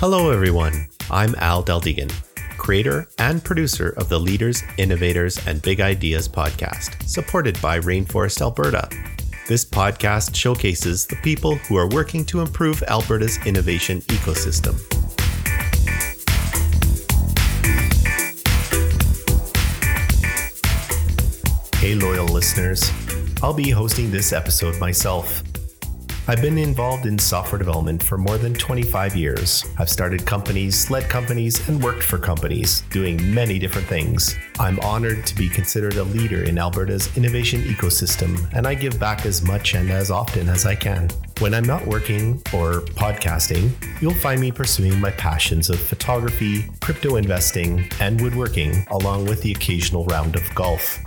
Hello, everyone. I'm Al Deldegan, creator and producer of the Leaders, Innovators, and Big Ideas podcast, supported by Rainforest Alberta. This podcast showcases the people who are working to improve Alberta's innovation ecosystem. Hey, loyal listeners. I'll be hosting this episode myself. I've been involved in software development for more than 25 years. I've started companies, led companies, and worked for companies, doing many different things. I'm honored to be considered a leader in Alberta's innovation ecosystem, and I give back as much and as often as I can. When I'm not working or podcasting, you'll find me pursuing my passions of photography, crypto investing, and woodworking, along with the occasional round of golf.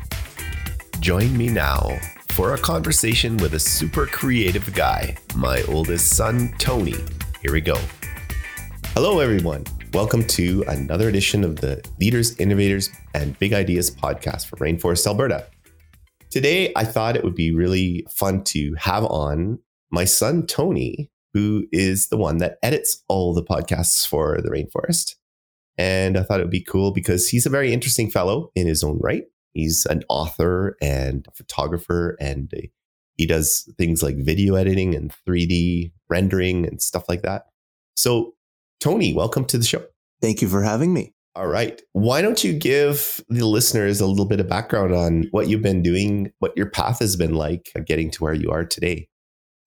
Join me now for a conversation with a super creative guy, my oldest son, Tony. Here we go. Hello, everyone. Welcome to another edition of the Leaders, Innovators, and Big Ideas podcast for Rainforest Alberta. Today, I thought it would be really fun to have on my son, Tony, who is the one that edits all the podcasts for the Rainforest. And I thought it would be cool because he's a very interesting fellow in his own right. He's an author and a photographer, and he does things like video editing and 3D rendering and stuff like that. So, Tony, welcome to the show. Thank you for having me. All right. Why don't you give the listeners a little bit of background on what you've been doing, what your path has been like getting to where you are today?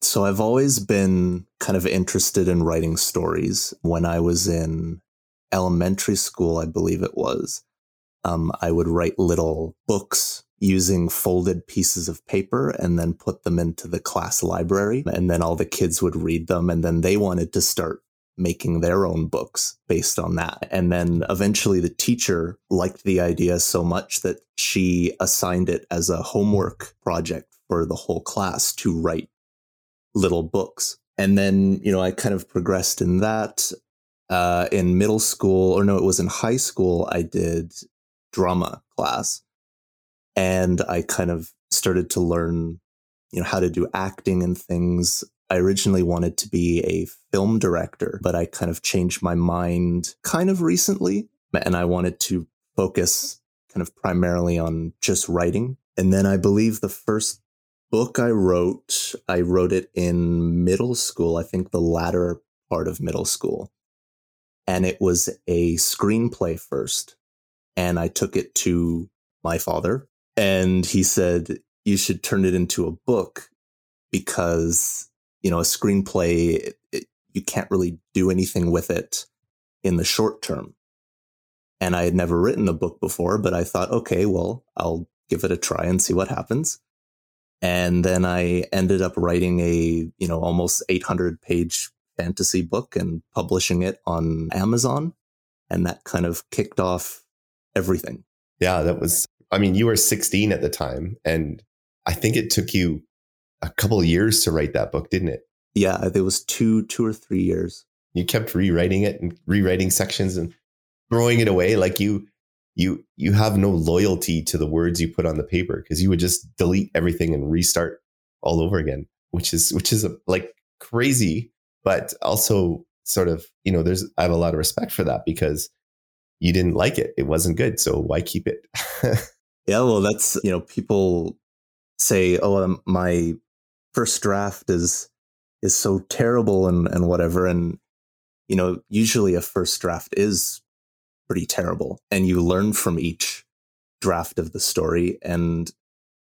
So, I've always been kind of interested in writing stories. When I was in elementary school, I believe it was, um, I would write little books using folded pieces of paper and then put them into the class library. And then all the kids would read them. And then they wanted to start making their own books based on that. And then eventually the teacher liked the idea so much that she assigned it as a homework project for the whole class to write little books. And then, you know, I kind of progressed in that. Uh, in middle school, or no, it was in high school, I did drama class. And I kind of started to learn, you know, how to do acting and things. I originally wanted to be a film director, but I kind of changed my mind kind of recently. And I wanted to focus kind of primarily on just writing. And then I believe the first book I wrote, I wrote it in middle school, I think the latter part of middle school. And it was a screenplay first and I took it to my father and he said, you should turn it into a book because, you know, a screenplay, it, it, you can't really do anything with it in the short term. And I had never written a book before, but I thought, okay, well, I'll give it a try and see what happens. And then I ended up writing a, you know, almost 800 page fantasy book and publishing it on Amazon. And that kind of kicked off everything. Yeah, that was, I mean, you were 16 at the time, and I think it took you a couple years to write that book, didn't it? Yeah, it was two, two or three years. You kept rewriting it and rewriting sections and throwing it away. Like you, you, you have no loyalty to the words you put on the paper because you would just delete everything and restart all over again, which is, which is a, like crazy, but also sort of, you know, there's, I have a lot of respect for that because you didn't like it. It wasn't good. So why keep it? yeah, well, that's, you know, people say, oh, um, my first draft is is so terrible and and whatever and you know usually a first draft is pretty terrible and you learn from each draft of the story and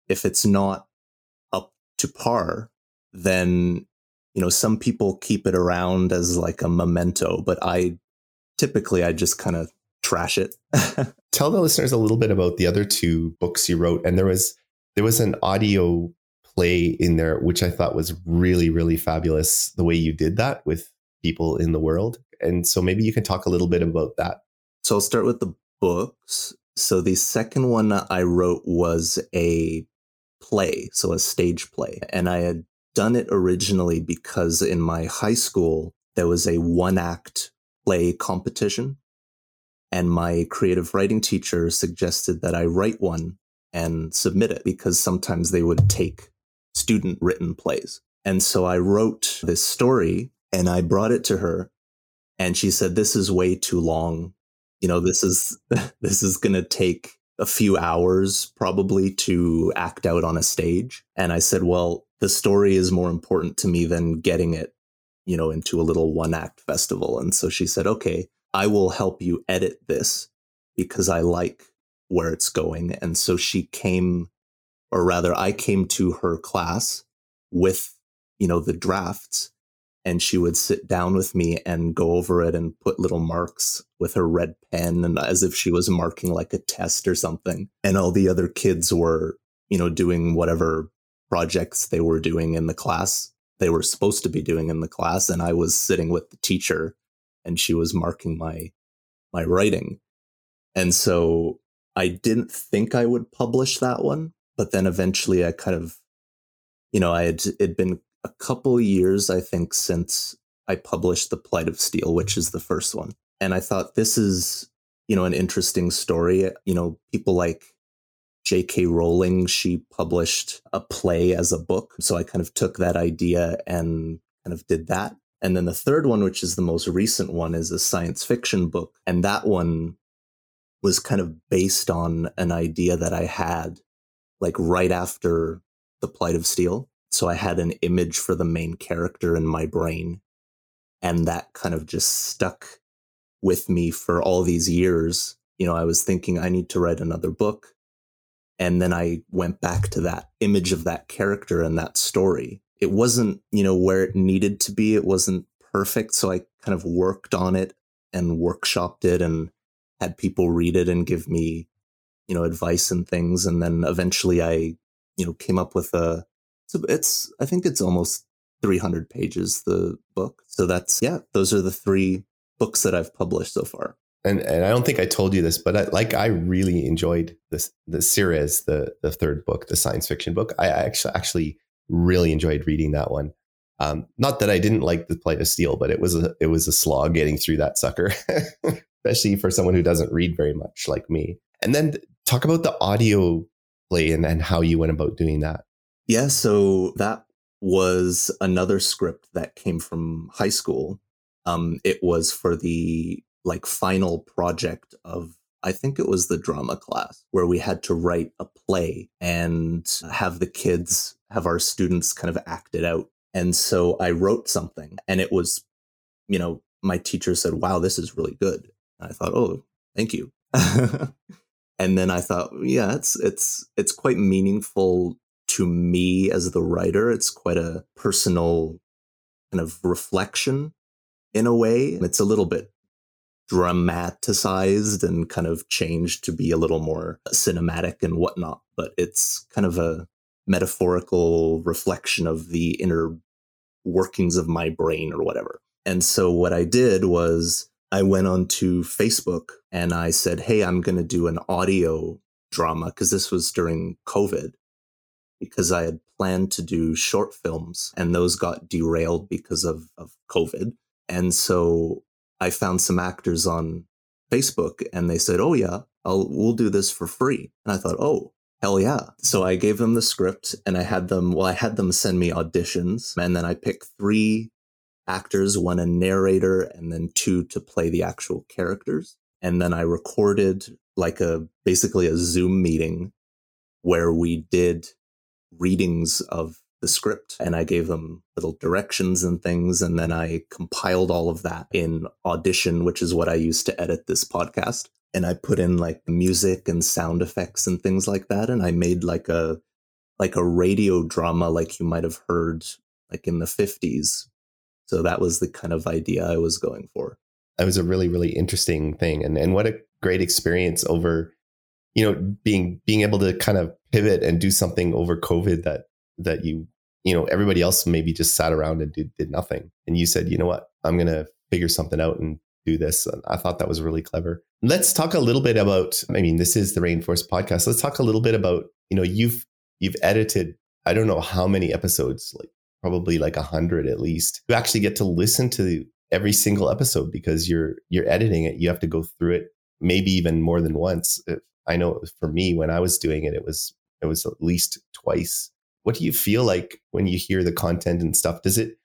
if it's not up to par then you know some people keep it around as like a memento but i typically i just kind of trash it. Tell the listeners a little bit about the other two books you wrote, and there was there was an audio play in there which I thought was really really fabulous. The way you did that with people in the world, and so maybe you can talk a little bit about that. So I'll start with the books. So the second one I wrote was a play, so a stage play, and I had done it originally because in my high school there was a one act play competition and my creative writing teacher suggested that I write one and submit it because sometimes they would take student written plays. And so I wrote this story and I brought it to her And she said, This is way too long. You know, this is this is gonna take a few hours probably to act out on a stage. And I said, Well, the story is more important to me than getting it, you know, into a little one act festival. And so she said, Okay, I will help you edit this because I like where it's going. And so she came, or rather, I came to her class with, you know, the drafts and she would sit down with me and go over it and put little marks with her red pen and as if she was marking like a test or something. And all the other kids were, you know, doing whatever projects they were doing in the class they were supposed to be doing in the class and I was sitting with the teacher and she was marking my my writing. And so I didn't think I would publish that one, but then eventually I kind of you know, I had it'd been a couple years I think since I published The Plight of Steel, which is the first one. And I thought this is, you know, an interesting story. You know, people like J.K. Rowling, she published a play as a book. So I kind of took that idea and kind of did that. And then the third one, which is the most recent one, is a science fiction book. And that one was kind of based on an idea that I had like right after The Plight of Steel. So I had an image for the main character in my brain. And that kind of just stuck with me for all these years. You know, I was thinking I need to write another book. And then I went back to that image of that character and that story. It wasn't, you know, where it needed to be. It wasn't perfect. So I kind of worked on it and workshopped it and had people read it and give me, you know, advice and things. And then eventually I, you know, came up with a, it's, I think it's almost 300 pages, the book. So that's, yeah, those are the three books that I've published so far and and I don't think I told you this, but I, like I really enjoyed this the series, the the third book, the science fiction book. I actually actually really enjoyed reading that one. Um, not that I didn't like the Plight of Steel, but it was a it was a slog getting through that sucker, especially for someone who doesn't read very much like me. And then talk about the audio play and, and how you went about doing that. Yeah, so that was another script that came from high school. Um, it was for the like final project of I think it was the drama class where we had to write a play and have the kids have our students kind of act it out. And so I wrote something and it was, you know, my teacher said, wow, this is really good. And I thought, oh, thank you. and then I thought, yeah, it's, it's, it's quite meaningful to me as the writer. It's quite a personal kind of reflection in a way. And it's a little bit dramatized and kind of changed to be a little more cinematic and whatnot. But it's kind of a metaphorical reflection of the inner workings of my brain or whatever. And so what I did was I went onto Facebook and I said, Hey, I'm going to do an audio drama because this was during COVID because I had planned to do short films and those got derailed because of, of COVID. And so I found some actors on Facebook and they said, "Oh yeah, I'll we'll do this for free." And I thought, "Oh, hell yeah." So I gave them the script and I had them well I had them send me auditions and then I picked 3 actors, one a narrator and then two to play the actual characters. And then I recorded like a basically a Zoom meeting where we did readings of the script and I gave them little directions and things. And then I compiled all of that in Audition, which is what I use to edit this podcast. And I put in like music and sound effects and things like that. And I made like a, like a radio drama, like you might have heard like in the 50s. So that was the kind of idea I was going for. That was a really, really interesting thing. And, and what a great experience over, you know, being, being able to kind of pivot and do something over COVID that that you you know everybody else maybe just sat around and did, did nothing. And you said you know what? I'm to figure something out and do this. And i thought that was really clever. Let's talk a little bit about i mean this is the rainforest podcast. Let's talk a little bit about you know you've you've edited i don't know how many episodes like probably like a hundred at least. You actually get to listen to every single episode because you're you're editing it. You have to go through it maybe even more than once. I know for me when i was doing it it was it was at least twice what do you feel like when you hear the content and stuff? Does it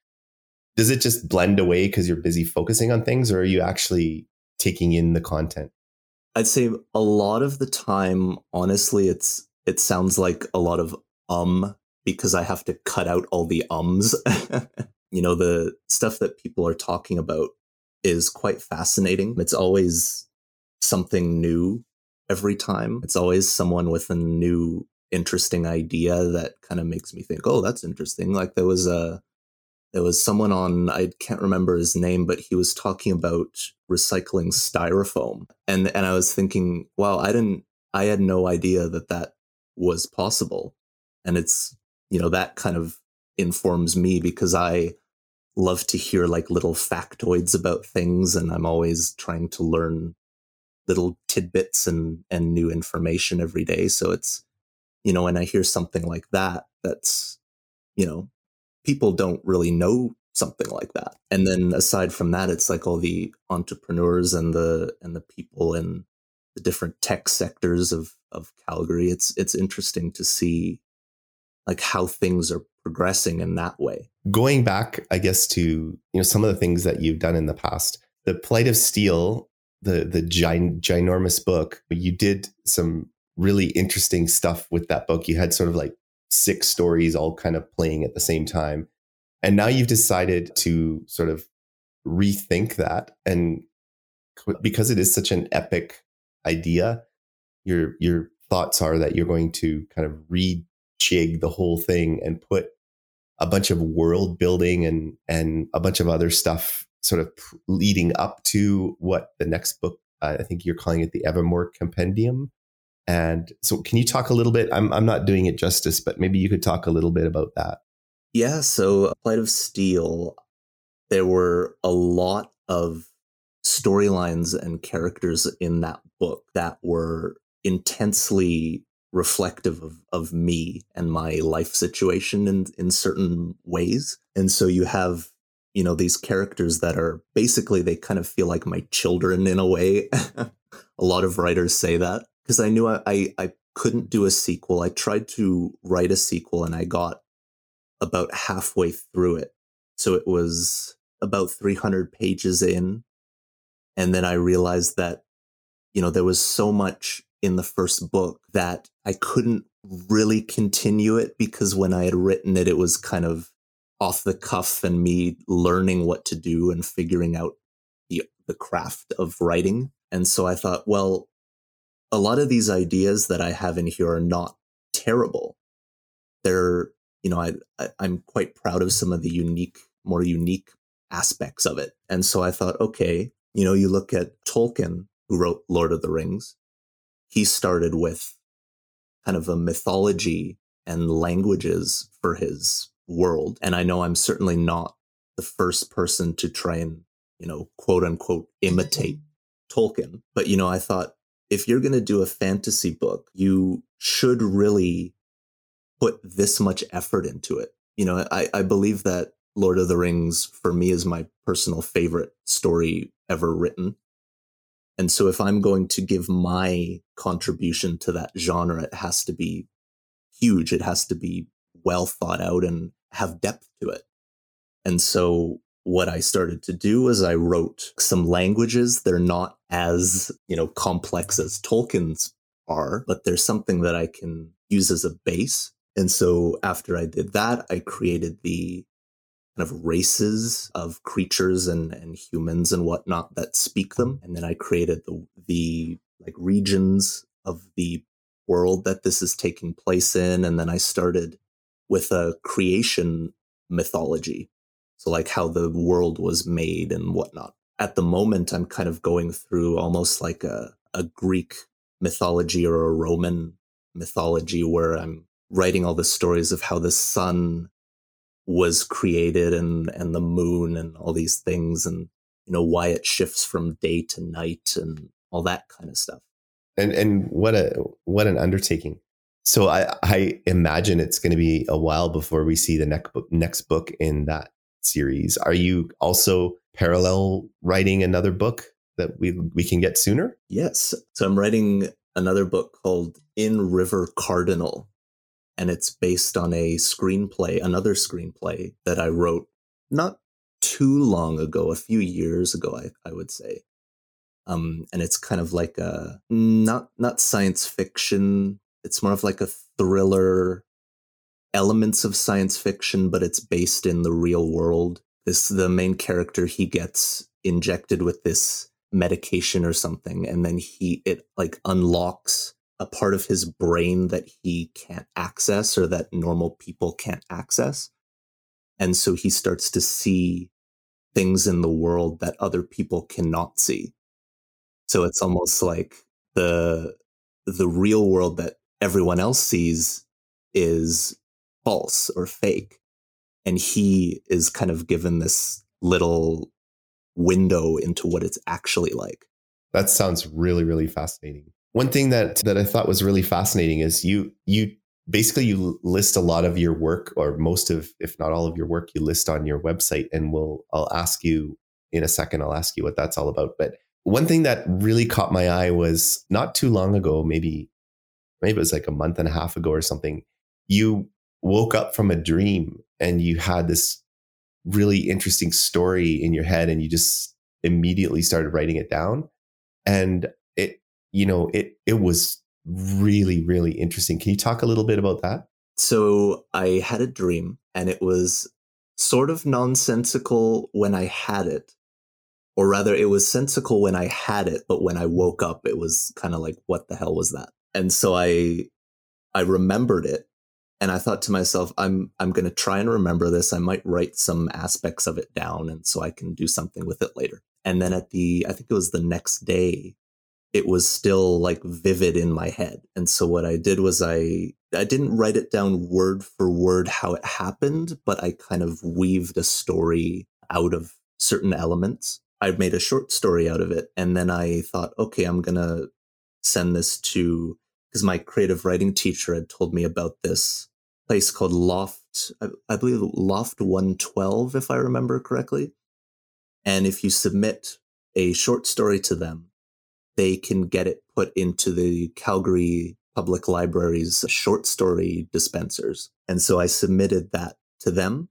does it just blend away because you're busy focusing on things or are you actually taking in the content? I'd say a lot of the time, honestly, it's it sounds like a lot of um because I have to cut out all the ums. you know, the stuff that people are talking about is quite fascinating. It's always something new every time. It's always someone with a new interesting idea that kind of makes me think, "Oh, that's interesting." Like there was a there was someone on I can't remember his name, but he was talking about recycling styrofoam, and and I was thinking, wow, I didn't, I had no idea that that was possible, and it's you know that kind of informs me because I love to hear like little factoids about things, and I'm always trying to learn little tidbits and and new information every day. So it's you know, when I hear something like that, that's you know people don't really know something like that. And then aside from that, it's like all the entrepreneurs and the and the people in the different tech sectors of of Calgary. It's it's interesting to see like how things are progressing in that way. Going back, I guess, to you know some of the things that you've done in the past, the Plight of Steel, the the gin- ginormous book, you did some really interesting stuff with that book. You had sort of like six stories all kind of playing at the same time. And now you've decided to sort of rethink that. And because it is such an epic idea, your your thoughts are that you're going to kind of rejig the whole thing and put a bunch of world building and and a bunch of other stuff sort of leading up to what the next book uh, I think you're calling it the Evermore Compendium and so, can you talk a little bit? I'm, I'm not doing it justice, but maybe you could talk a little bit about that. Yeah. So, uh, Plight of Steel, there were a lot of storylines and characters in that book that were intensely reflective of, of me and my life situation in, in certain ways. And so you have, you know, these characters that are basically, they kind of feel like my children in a way. a lot of writers say that because I knew I, I, I couldn't do a sequel. I tried to write a sequel and I got about halfway through it. So it was about 300 pages in. And then I realized that, you know, there was so much in the first book that I couldn't really continue it because when I had written it, it was kind of off the cuff and me learning what to do and figuring out the, the craft of writing. And so I thought, well, a lot of these ideas that I have in here are not terrible. They're, you know, I, I I'm quite proud of some of the unique, more unique aspects of it. And so I thought, okay, you know, you look at Tolkien, who wrote Lord of the Rings. He started with kind of a mythology and languages for his world. And I know I'm certainly not the first person to try and, you know, quote unquote, imitate Tolkien. But, you know, I thought if you're going to do a fantasy book, you should really put this much effort into it. You know, I, I believe that Lord of the Rings for me is my personal favorite story ever written. And so if I'm going to give my contribution to that genre, it has to be huge. It has to be well thought out and have depth to it. And so what I started to do was I wrote some languages. They're not as, you know, complex as Tolkien's are, but there's something that I can use as a base. And so after I did that, I created the kind of races of creatures and, and humans and whatnot that speak them. And then I created the, the like regions of the world that this is taking place in. And then I started with a creation mythology so, like how the world was made and whatnot. At the moment, I'm kind of going through almost like a, a Greek mythology or a Roman mythology where I'm writing all the stories of how the sun was created and, and the moon and all these things and, you know, why it shifts from day to night and all that kind of stuff. And, and what a, what an undertaking. So I, I imagine it's going to be a while before we see the next book, next book in that series. Are you also parallel writing another book that we we can get sooner? Yes. So I'm writing another book called In River Cardinal and it's based on a screenplay, another screenplay that I wrote not too long ago, a few years ago, I, I would say. Um, and it's kind of like a not not science fiction. It's more of like a thriller, elements of science fiction, but it's based in the real world. This the main character he gets injected with this medication or something, and then he it like unlocks a part of his brain that he can't access or that normal people can't access. And so he starts to see things in the world that other people cannot see. So it's almost like the the real world that everyone else sees is false or fake. And he is kind of given this little window into what it's actually like. That sounds really, really fascinating. One thing that that I thought was really fascinating is you you basically you list a lot of your work or most of if not all of your work you list on your website and we'll I'll ask you in a second I'll ask you what that's all about but one thing that really caught my eye was not too long ago maybe maybe it was like a month and a half ago or something you woke up from a dream and you had this really interesting story in your head and you just immediately started writing it down and it you know it it was really, really interesting. Can you talk a little bit about that? So I had a dream and it was sort of nonsensical when I had it. Or rather, it was sensical when I had it, but when I woke up, it was kind of like, what the hell was that? And so I I remembered it and I thought to myself, I'm I'm gonna try and remember this. I might write some aspects of it down and so I can do something with it later. And then at the I think it was the next day, it was still like vivid in my head. And so what I did was I I didn't write it down word for word how it happened, but I kind of weaved a story out of certain elements. I made a short story out of it and then I thought, okay, I'm going to send this to because my creative writing teacher had told me about this place called Loft, I, I believe Loft 112 if I remember correctly. And if you submit a short story to them, they can get it put into the Calgary Public Library's short story dispensers. And so I submitted that to them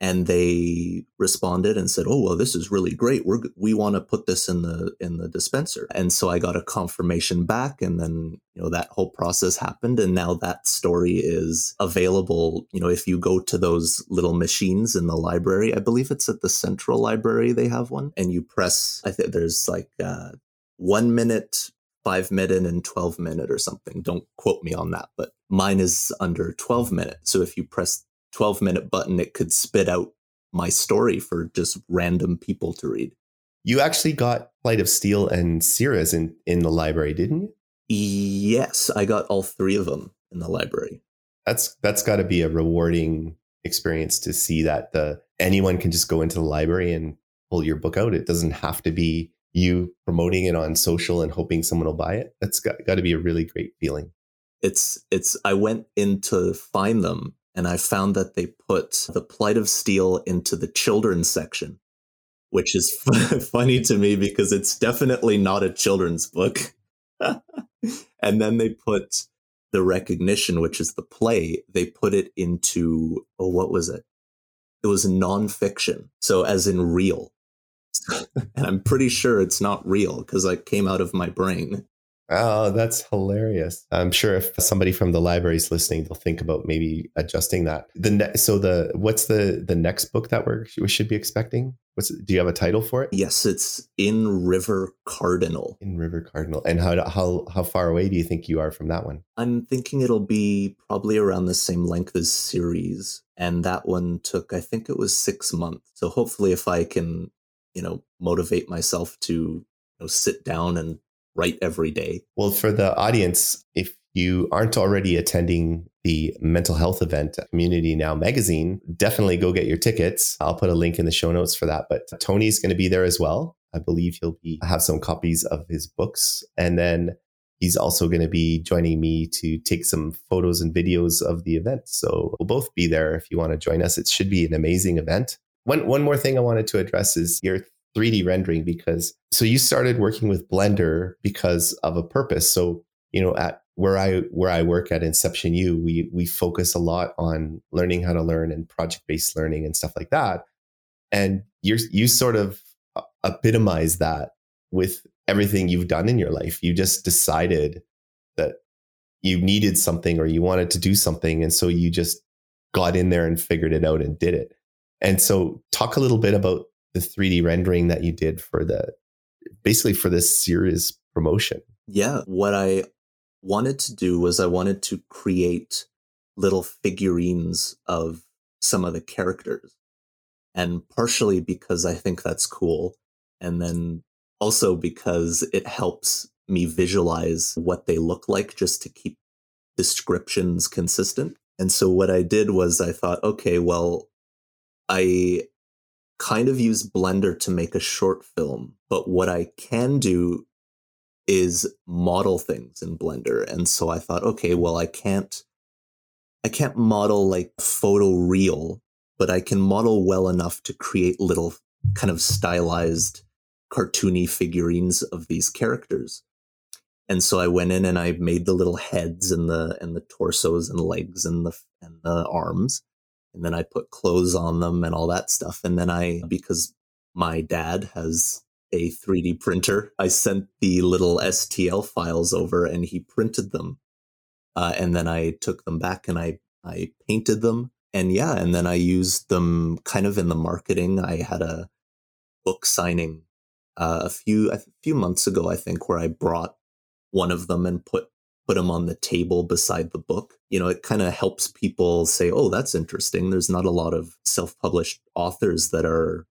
and they responded and said, "Oh, well, this is really great. We're we want to put this in the in the dispenser." And so I got a confirmation back, and then you know that whole process happened, and now that story is available. You know, if you go to those little machines in the library, I believe it's at the Central Library they have one, and you press. I think there's like uh, one minute, five minute, and 12 minute or something. Don't quote me on that, but mine is under 12 minutes. So if you press 12 minute button, it could spit out my story for just random people to read. You actually got Plight of Steel and Cirrus in, in the library, didn't you? Yes, I got all three of them in the library. That's that's got to be a rewarding experience to see that the anyone can just go into the library and pull your book out. It doesn't have to be you promoting it on social and hoping someone will buy it that's got, got to be a really great feeling it's it's i went in to find them and i found that they put the plight of steel into the children's section which is funny to me because it's definitely not a children's book. And then they put the recognition which is the play they put it into oh what was it? It was nonfiction so as in real. And I'm pretty sure it's not real because it came out of my brain. Oh, that's hilarious. I'm sure if somebody from the library is listening, they'll think about maybe adjusting that. The ne- so the what's the the next book that we're, we should be expecting? What's do you have a title for it? Yes, it's In River Cardinal. In River Cardinal. And how how how far away do you think you are from that one? I'm thinking it'll be probably around the same length as Cirrus and that one took I think it was 6 months. So hopefully if I can you know motivate myself to you know, sit down and write every day. Well, for the audience, if you aren't already attending the mental health event Community Now magazine, definitely go get your tickets. I'll put a link in the show notes for that. But Tony's going to be there as well. I believe he'll be have some copies of his books, and then he's also going to be joining me to take some photos and videos of the event. So we'll both be there if you want to join us. It should be an amazing event. One one more thing I wanted to address is your 3D rendering because so you started working with Blender because of a purpose. So, you know, at where I where I work at Inception U, we we focus a lot on learning how to learn and project-based learning and stuff like that. And you're you sort of uh, epitomize that with everything you've done in your life. You just decided that you needed something or you wanted to do something. And so you just got in there and figured it out and did it. And so talk a little bit about the 3D rendering that you did for the basically for this Cirrus promotion. Yeah. What I wanted to do was I wanted to create little figurines of some of the characters. And partially because I think that's cool. And then also because it helps me visualize what they look like just to keep descriptions consistent. And so what I did was I thought, okay, well, I kind of use Blender to make a short film, but what I can do is model things in Blender. And so I thought, okay, well, I can't I can't model like photo real, but I can model well enough to create little kind of stylized cartoony figurines of these characters. And so I went in and I made the little heads and the and the torsos and legs and the and the arms. And then I put clothes on them and all that stuff. And then I because my dad has a 3D printer, I sent the little STL files over and he printed them. Uh, and then I took them back and I I painted them. And yeah, and then I used them kind of in the marketing. I had a book signing uh, a few a few months ago, I think, where I brought one of them and put put them on the table beside the book. You know, it kind of helps people say, "Oh, that's interesting." There's not a lot of self-published authors that are,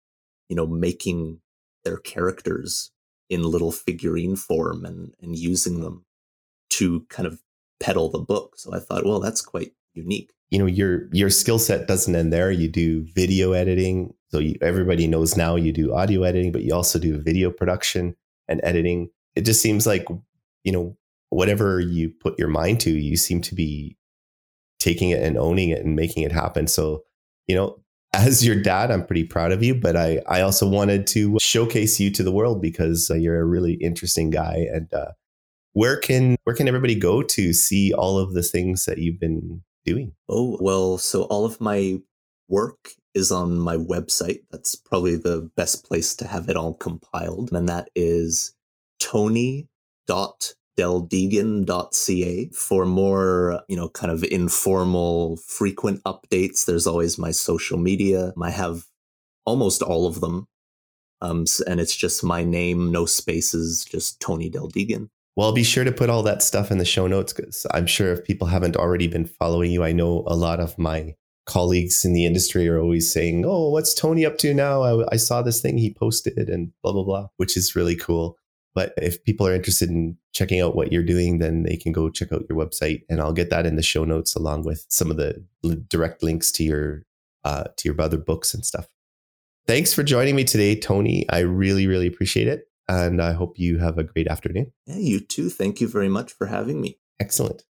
you know, making their characters in little figurine form and and using them to kind of peddle the book. So I thought, well, that's quite unique. You know, your your skill set doesn't end there. You do video editing. So you, everybody knows now you do audio editing, but you also do video production and editing. It just seems like you know, whatever you put your mind to, you seem to be taking it and owning it and making it happen. So, you know, as your dad, I'm pretty proud of you, but I, I also wanted to showcase you to the world because uh, you're a really interesting guy. And uh, where can where can everybody go to see all of the things that you've been doing? Oh well, so all of my work is on my website. That's probably the best place to have it all compiled, and that is Tony deldegan.ca for more, you know, kind of informal, frequent updates. There's always my social media. I have almost all of them. Um, and it's just my name, no spaces, just Tony Deldegan. Well, be sure to put all that stuff in the show notes because I'm sure if people haven't already been following you, I know a lot of my colleagues in the industry are always saying, Oh, what's Tony up to now? I, I saw this thing he posted and blah, blah, blah, which is really cool. But if people are interested in checking out what you're doing, then they can go check out your website, and I'll get that in the show notes along with some of the direct links to your uh, to your other books and stuff. Thanks for joining me today, Tony. I really, really appreciate it, and I hope you have a great afternoon. Yeah, you too. Thank you very much for having me. Excellent.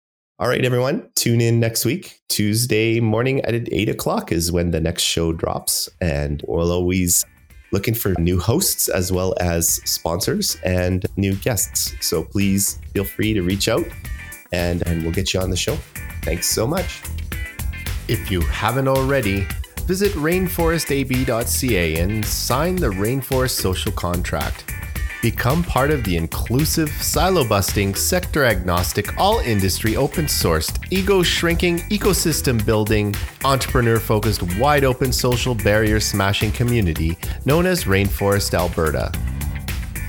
All right, everyone, tune in next week. Tuesday morning at 8 o'clock is when the next show drops. And we'll always looking for new hosts as well as sponsors and new guests. So please feel free to reach out and, and we'll get you on the show. Thanks so much. If you haven't already, visit rainforestab.ca and sign the Rainforest Social Contract. Become part of the inclusive, silo busting, sector agnostic, all industry open sourced, ego shrinking, ecosystem building, entrepreneur focused, wide open social barrier smashing community known as Rainforest Alberta.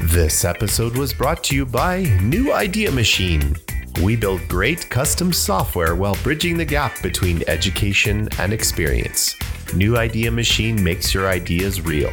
This episode was brought to you by New Idea Machine. We build great custom software while bridging the gap between education and experience. New Idea Machine makes your ideas real.